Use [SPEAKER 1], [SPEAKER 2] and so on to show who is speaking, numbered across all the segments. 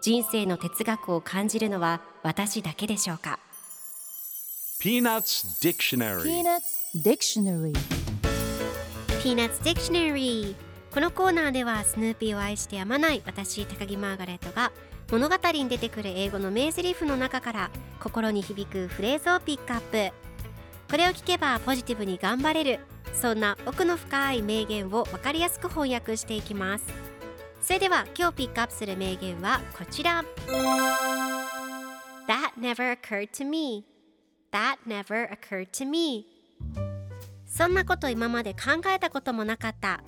[SPEAKER 1] 人生の哲学を感じるのは私だけでしょうか
[SPEAKER 2] ？Peanuts Dictionary.
[SPEAKER 3] Peanuts Dictionary.
[SPEAKER 1] Peanuts Dictionary このコーナーではスヌーピーを愛してやまない私高木マーガレットが物語に出てくる英語の名台詞の中から心に響くフレーズをピックアップ。これを聞けばポジティブに頑張れるそんな奥の深い名言を分かりやすく翻訳していきますそれでは今日ピックアップする名言はこちら。That never occurred to me. That never occurred to me. そんなこと今まで考えたこともなかった。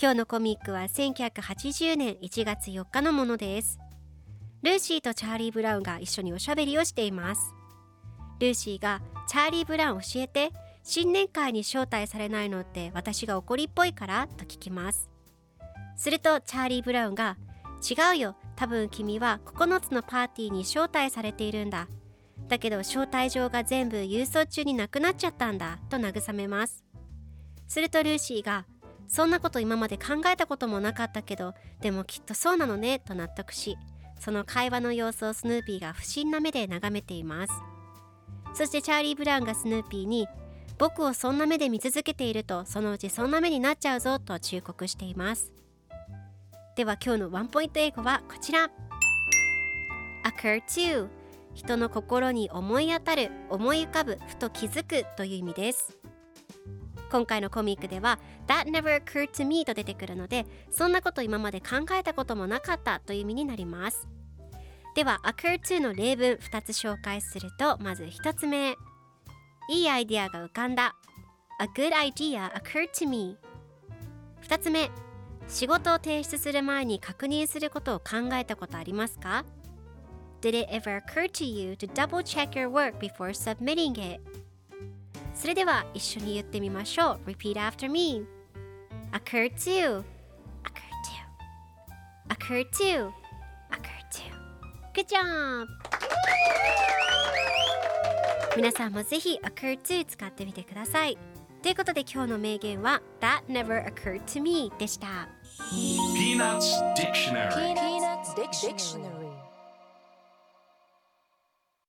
[SPEAKER 1] 今日のコミックは1980年1月4日のものです。ルーシーとチャーリー・ブラウンが一緒におしゃべりをしています。ルーシーがチャーリー・ブラウン教えて新年会に招待されないのって私が怒りっぽいからと聞きます。するとチャーリー・ブラウンが違うよ多分君は9つのパーティーに招待されているんだ。だけど招待状が全部郵送中になくなっちゃったんだと慰めます。するとルーシーがそんなこと今まで考えたこともなかったけどでもきっとそうなのねと納得しその会話の様子をスヌーピーが不審な目で眺めています。そしてチャーリー・ブラウンがスヌーピーに僕をそんな目で見続けているとそのうちそんな目になっちゃうぞと忠告しています。では今日のワンポイント英語はこちら。Occur to 人の心に思い当たる思い浮かぶふと気づくという意味です。今回のコミックでは That never occurred to me と出てくるのでそんなこと今まで考えたこともなかったという意味になります。では occur to の例文2つ紹介するとまず1つ目。いいアイディアが浮かんだ。A good idea occurred to me 2つ目。仕事を提出する前に確認することを考えたことありますか Did it ever occur to you to double check your work before submitting it? それでは一緒に言ってみましょう Repeat after me Occur to Occur to Occur to Occur to Good job! 皆さんもぜひ occur to 使ってみてくださいということで今日の名言は That never occurred to me でした
[SPEAKER 2] Peanuts Dictionary
[SPEAKER 3] Peanuts Dictionary